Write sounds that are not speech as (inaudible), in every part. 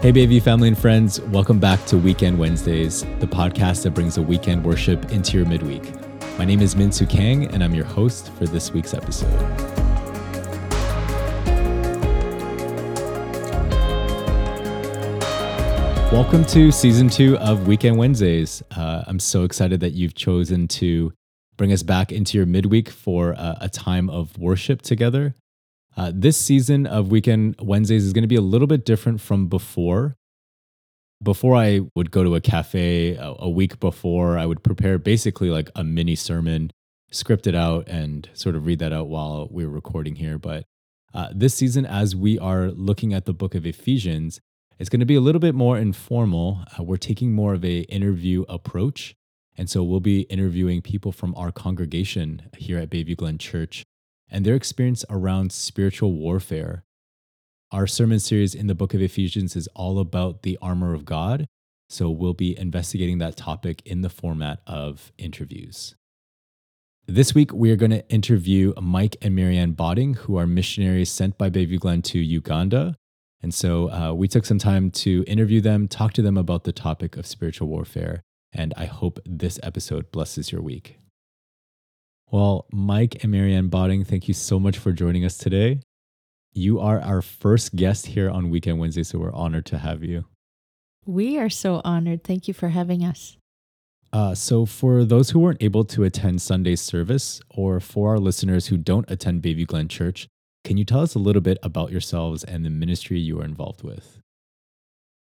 Hey, Bayview family and friends, welcome back to Weekend Wednesdays, the podcast that brings a weekend worship into your midweek. My name is Min Soo Kang, and I'm your host for this week's episode. Welcome to season two of Weekend Wednesdays. Uh, I'm so excited that you've chosen to bring us back into your midweek for a, a time of worship together. Uh, this season of Weekend Wednesdays is going to be a little bit different from before. Before I would go to a cafe a, a week before, I would prepare basically like a mini sermon, script it out, and sort of read that out while we were recording here. But uh, this season, as we are looking at the book of Ephesians, it's going to be a little bit more informal. Uh, we're taking more of a interview approach. And so we'll be interviewing people from our congregation here at Bayview Glen Church and their experience around spiritual warfare. Our sermon series in the book of Ephesians is all about the armor of God. So we'll be investigating that topic in the format of interviews. This week, we are going to interview Mike and Marianne Botting, who are missionaries sent by Bayview Glen to Uganda. And so uh, we took some time to interview them, talk to them about the topic of spiritual warfare. And I hope this episode blesses your week. Well, Mike and Marianne Botting, thank you so much for joining us today. You are our first guest here on Weekend Wednesday, so we're honored to have you. We are so honored. Thank you for having us. Uh, so, for those who weren't able to attend Sunday's service, or for our listeners who don't attend Bayview Glen Church, can you tell us a little bit about yourselves and the ministry you are involved with?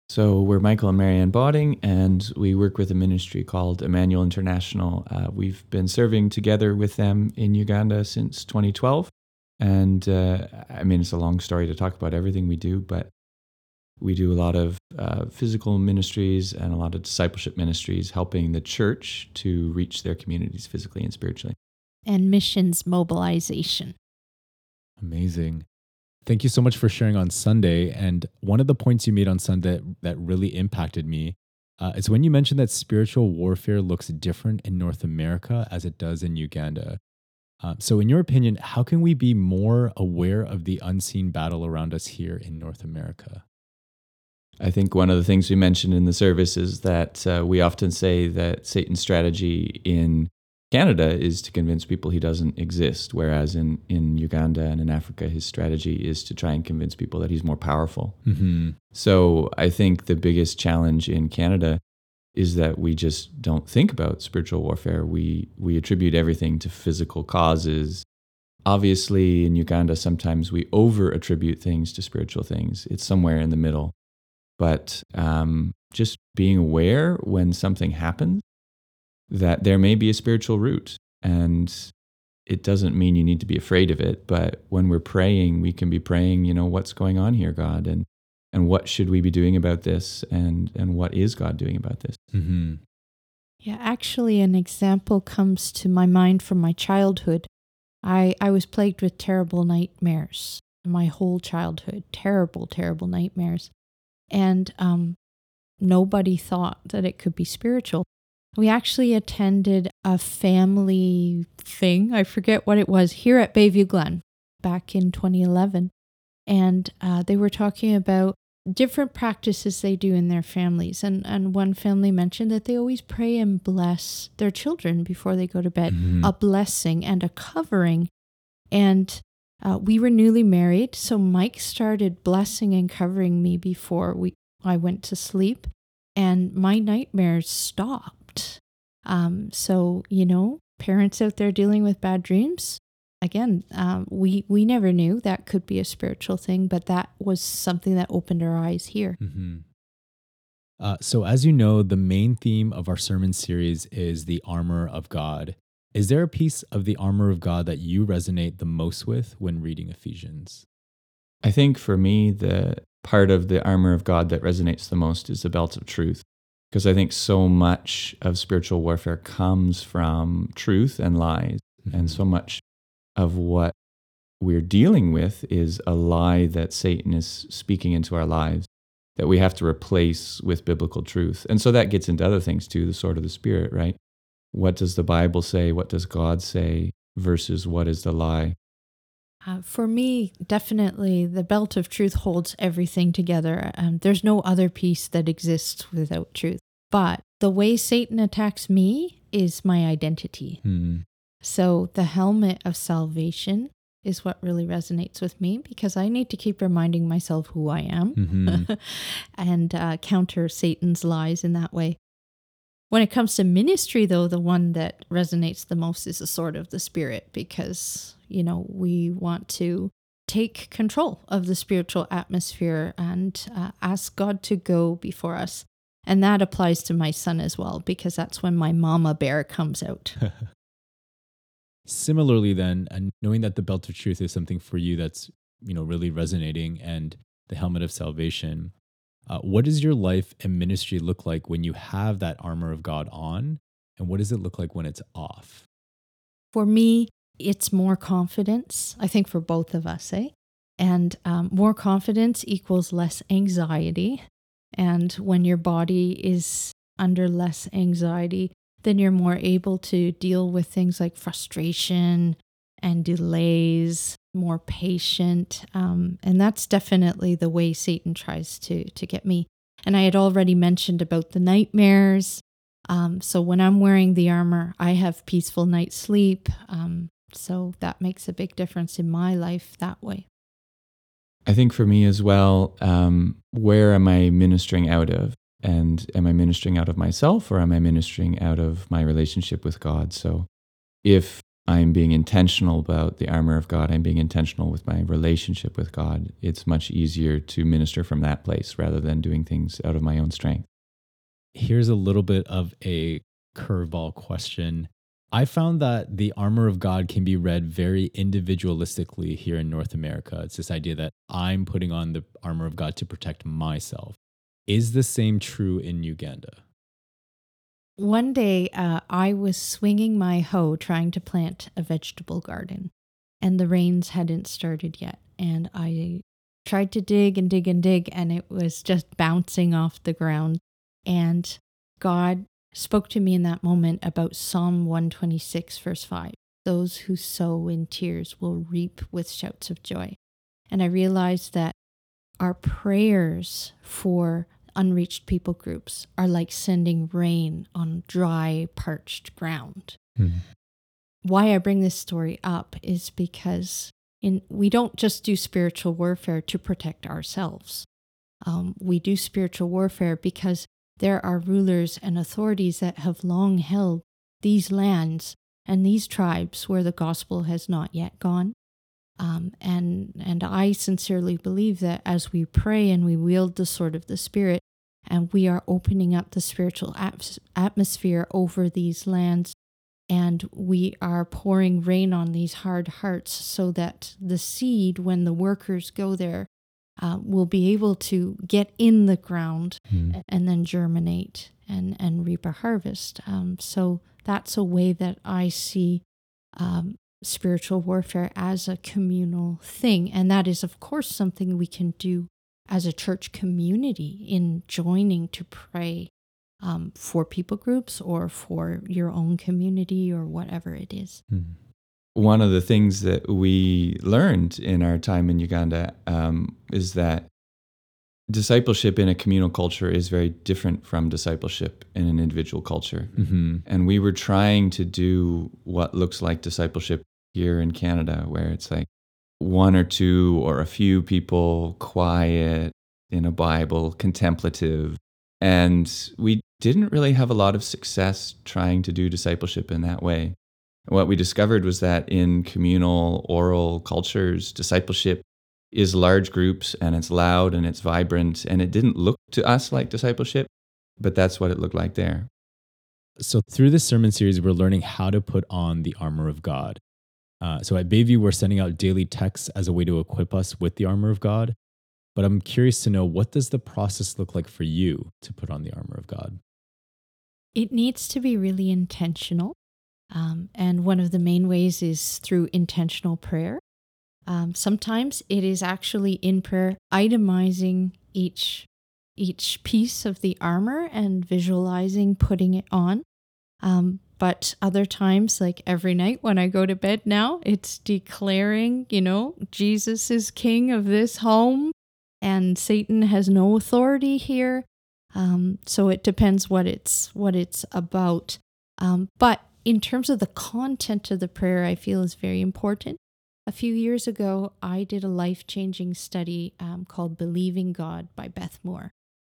So we're Michael and Marianne Botting, and we work with a ministry called Emmanuel International. Uh, we've been serving together with them in Uganda since 2012. And uh, I mean, it's a long story to talk about everything we do, but we do a lot of uh, physical ministries and a lot of discipleship ministries, helping the church to reach their communities physically and spiritually. And missions mobilization. Amazing. Thank you so much for sharing on Sunday. And one of the points you made on Sunday that really impacted me uh, is when you mentioned that spiritual warfare looks different in North America as it does in Uganda. Uh, so, in your opinion, how can we be more aware of the unseen battle around us here in North America? I think one of the things we mentioned in the service is that uh, we often say that Satan's strategy in Canada is to convince people he doesn't exist, whereas in, in Uganda and in Africa, his strategy is to try and convince people that he's more powerful. Mm-hmm. So I think the biggest challenge in Canada is that we just don't think about spiritual warfare. We we attribute everything to physical causes. Obviously, in Uganda, sometimes we over attribute things to spiritual things. It's somewhere in the middle. But um, just being aware when something happens that there may be a spiritual root and it doesn't mean you need to be afraid of it but when we're praying we can be praying you know what's going on here god and and what should we be doing about this and and what is god doing about this? Mm-hmm. yeah actually an example comes to my mind from my childhood. I i was plagued with terrible nightmares my whole childhood. Terrible terrible nightmares. And um nobody thought that it could be spiritual we actually attended a family thing. I forget what it was here at Bayview Glen back in 2011. And uh, they were talking about different practices they do in their families. And, and one family mentioned that they always pray and bless their children before they go to bed, mm-hmm. a blessing and a covering. And uh, we were newly married, so Mike started blessing and covering me before we I went to sleep, and my nightmares stopped um, so, you know, parents out there dealing with bad dreams, again, um, we, we never knew that could be a spiritual thing, but that was something that opened our eyes here. Mm-hmm. Uh, so, as you know, the main theme of our sermon series is the armor of God. Is there a piece of the armor of God that you resonate the most with when reading Ephesians? I think for me, the part of the armor of God that resonates the most is the belt of truth because I think so much of spiritual warfare comes from truth and lies. Mm-hmm. And so much of what we're dealing with is a lie that Satan is speaking into our lives that we have to replace with biblical truth. And so that gets into other things too, the sword of the Spirit, right? What does the Bible say? What does God say versus what is the lie? Uh, for me, definitely the belt of truth holds everything together. Um, there's no other piece that exists without truth. But the way Satan attacks me is my identity. Hmm. So the helmet of salvation is what really resonates with me because I need to keep reminding myself who I am Mhm. (laughs) and uh, counter Satan's lies in that way. When it comes to ministry, though, the one that resonates the most is the sword of the spirit because, you know, we want to take control of the spiritual atmosphere and uh, ask God to go before us. And that applies to my son as well because that's when my mama bear comes out. (laughs) Similarly, then, and knowing that the belt of truth is something for you that's you know really resonating, and the helmet of salvation, uh, what does your life and ministry look like when you have that armor of God on, and what does it look like when it's off? For me, it's more confidence, I think for both of us, eh? And um, more confidence equals less anxiety. And when your body is under less anxiety, then you're more able to deal with things like frustration and delays, more patient. Um, and that's definitely the way Satan tries to, to get me. And I had already mentioned about the nightmares. Um, so when I'm wearing the armor, I have peaceful night sleep. Um, so that makes a big difference in my life that way. I think for me as well, um, where am I ministering out of? And am I ministering out of myself or am I ministering out of my relationship with God? So if I'm being intentional about the armor of God, I'm being intentional with my relationship with God, it's much easier to minister from that place rather than doing things out of my own strength. Here's a little bit of a curveball question. I found that the armor of God can be read very individualistically here in North America. It's this idea that I'm putting on the armor of God to protect myself. Is the same true in Uganda? One day, uh, I was swinging my hoe trying to plant a vegetable garden, and the rains hadn't started yet. And I tried to dig and dig and dig, and it was just bouncing off the ground. And God spoke to me in that moment about Psalm 126, verse 5 Those who sow in tears will reap with shouts of joy. And I realized that our prayers for unreached people groups are like sending rain on dry, parched ground. Why I bring this story up is because in, we don't just do spiritual warfare to protect ourselves. Um, we do spiritual warfare because there are rulers and authorities that have long held these lands and these tribes where the gospel has not yet gone. Um, and and I sincerely believe that as we pray and we wield the sword of the spirit, and we are opening up the spiritual at- atmosphere over these lands, and we are pouring rain on these hard hearts, so that the seed, when the workers go there, uh, will be able to get in the ground Hmm. and then germinate and and reap a harvest. Um, so that's a way that I see um, spiritual warfare as a communal thing, and that is, of course, something we can do as a church community in joining to pray um, for people groups or for your own community or whatever it is. Hmm. One of the things that we learned in our time in Uganda um, is that discipleship in a communal culture is very different from discipleship in an individual culture. Mhm. And we were trying to do what looks like discipleship here in Canada, where it's like one or two or a few people quiet in a Bible, contemplative. And we didn't really have a lot of success trying to do discipleship in that way. What we discovered was that in communal oral cultures, discipleship is large groups and it's loud and it's vibrant. And it didn't look to us like discipleship, but that's what it looked like there. So, through this sermon series, we're learning how to put on the armor of God. Uh, so, at Bayview, we're sending out daily texts as a way to equip us with the armor of God. But I'm curious to know what does the process look like for you to put on the armor of God? It needs to be really intentional. Um, and one of the main ways is through intentional prayer. Um, sometimes it is actually in prayer, itemizing each each piece of the armor and visualizing putting it on. Um, but other times, like every night when I go to bed now, it's declaring, you know, Jesus is king of this home and Satan has no authority here. Um, so it depends what it's what it's about. Um, but in terms of the content of the prayer, I feel is very important. A few years ago, I did a life changing study um, called Believing God by Beth Moore.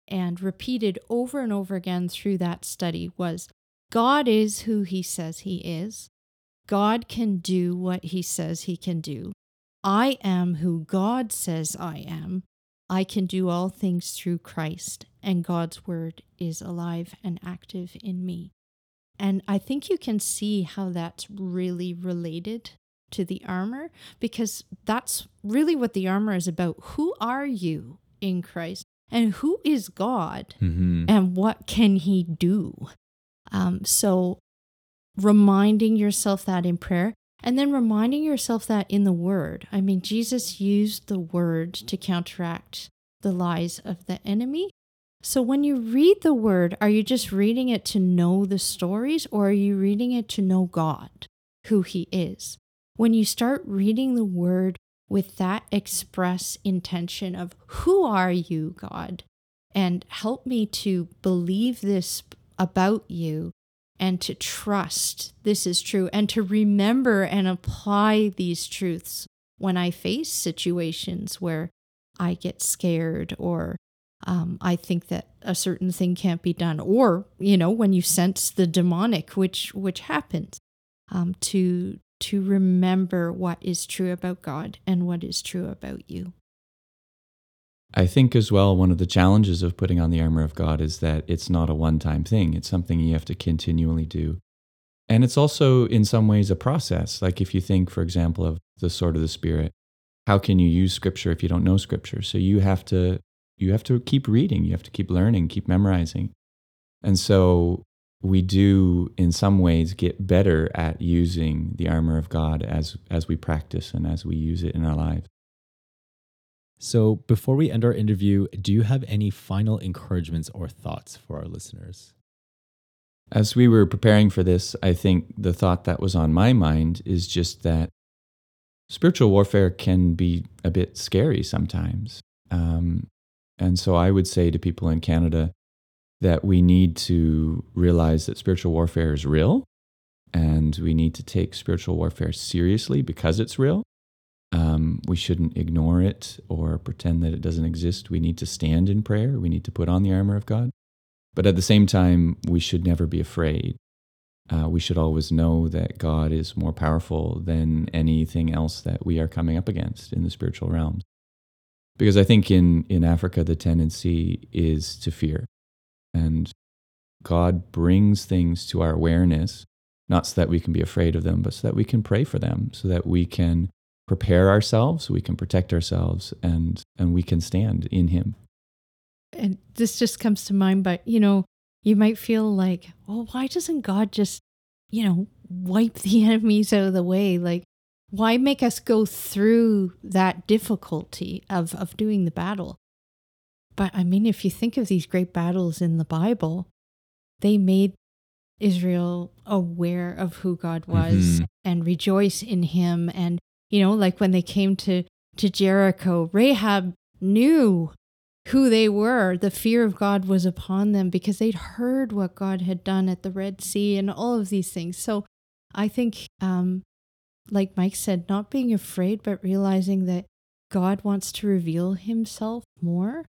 And repeated over and over again through that study was God is who he says he is. God can do what he says he can do. I am who God says I am. I can do all things through Christ, and God's word is alive and active in me. And I think you can see how that's really related to the armor because that's really what the armor is about. Who are you in Christ? And who is God? Mm-hmm. And what can he do? Um, so, reminding yourself that in prayer and then reminding yourself that in the word. I mean, Jesus used the word to counteract the lies of the enemy. So, when you read the word, are you just reading it to know the stories or are you reading it to know God, who He is? When you start reading the word with that express intention of, Who are you, God? And help me to believe this about you and to trust this is true and to remember and apply these truths when I face situations where I get scared or um, I think that a certain thing can't be done, or you know when you sense the demonic, which which happens, um, to to remember what is true about God and what is true about you. I think as well, one of the challenges of putting on the armor of God is that it's not a one time thing. It's something you have to continually do. And it's also, in some ways, a process. Like if you think, for example, of the sword of the Spirit, how can you use scripture if you don't know scripture? So you have to you have to keep reading, you have to keep learning, keep memorizing. And so we do in some ways get better at using the armor of God as as we practice and as we use it in our lives. So, before we end our interview, do you have any final encouragements or thoughts for our listeners? As we were preparing for this, I think the thought that was on my mind is just that spiritual warfare can be a bit scary sometimes. Um, and so I would say to people in Canada that we need to realize that spiritual warfare is real and we need to take spiritual warfare seriously because it's real. Um, we shouldn't ignore it or pretend that it doesn't exist. We need to stand in prayer. We need to put on the armor of God. But at the same time, we should never be afraid. Uh, we should always know that God is more powerful than anything else that we are coming up against in the spiritual realms. Because I think in, in Africa, the tendency is to fear. And God brings things to our awareness, not so that we can be afraid of them, but so that we can pray for them, so that we can prepare ourselves, we can protect ourselves, and, and we can stand in Him. And this just comes to mind, but you know, you might feel like, well, why doesn't God just, you know, wipe the (laughs) enemies out of the way? Like, why make us go through that difficulty of, of doing the battle? But I mean, if you think of these great battles in the Bible, they made Israel aware of who God was mm-hmm. and rejoice in him. And, you know, like when they came to, to Jericho, Rahab knew who they were. The fear of God was upon them because they'd heard what God had done at the Red Sea and all of these things. So I think um, like Mike said, not being afraid, but realizing that God wants to reveal himself more.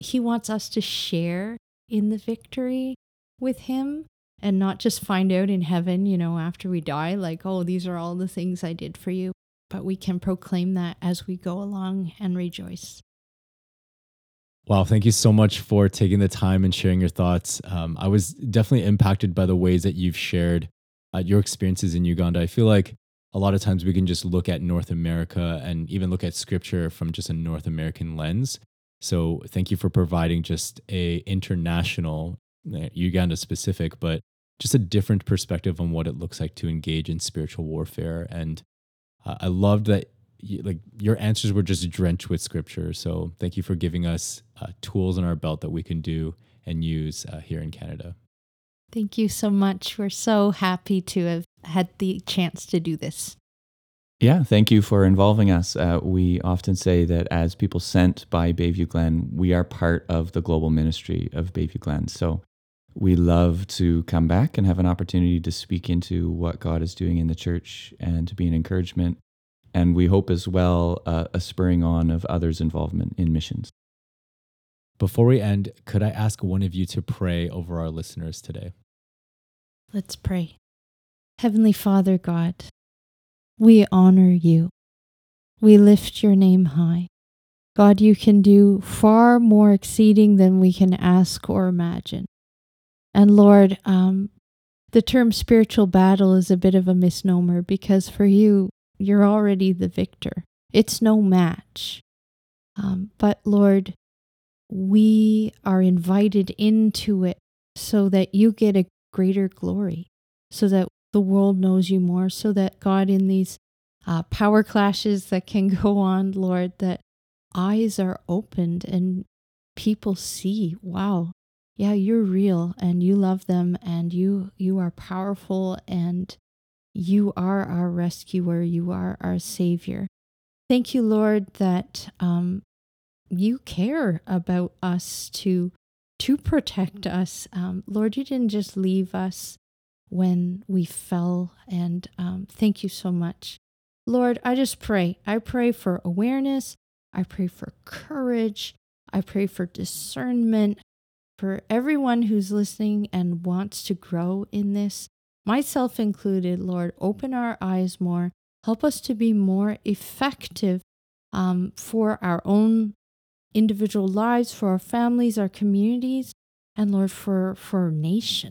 He wants us to share in the victory with him and not just find out in heaven, you know, after we die, like, oh, these are all the things I did for you. But we can proclaim that as we go along and rejoice. Wow, thank you so much for taking the time and sharing your thoughts. Um, I was definitely impacted by the ways that you've shared uh, your experiences in Uganda. I feel like a lot of times we can just look at North America and even look at scripture from just a North American lens. So thank you for providing just a international, uh, Uganda specific, but just a different perspective on what it looks like to engage in spiritual warfare. And uh, I loved that you, like your answers were just drenched with scripture. So thank you for giving us uh, tools in our belt that we can do and use uh, here in Canada. Thank you so much. We're so happy to have had the chance to do this. Yeah, thank you for involving us. Uh, we often say that as people sent by Bayview Glen, we are part of the global ministry of Bayview Glen. So we love to come back and have an opportunity to speak into what God is doing in the church and to be an encouragement. And we hope as well uh, a spurring on of others' involvement in missions. Before we end, could I ask one of you to pray over our listeners today? Let's pray. Heavenly Father God, we honor you. We lift your name high. God, you can do far more exceeding than we can ask or imagine. And Lord, um, the term spiritual battle is a bit of a misnomer because for you, you're already the victor. It's no match. Um, but Lord, we are invited into it so that you get a greater glory, so that the world knows you more, so that God, in these uh, power clashes that can (laughs) go on, Lord, that eyes are opened and people see, wow, yeah, you're real and you love them and you you are powerful and you are our rescuer, you are our savior. Thank you, Lord, that um, you care about us to to protect us. Um, Lord, you didn't just leave us when we fell, and um, thank you so much. Lord, I just pray. I pray for awareness. I pray for courage. I pray for discernment for everyone who's listening and wants to grow in this, myself included. Lord, open our eyes more. Help us to be more effective um, for our own individual lives, for our families, our communities, and Lord, for, for our nation.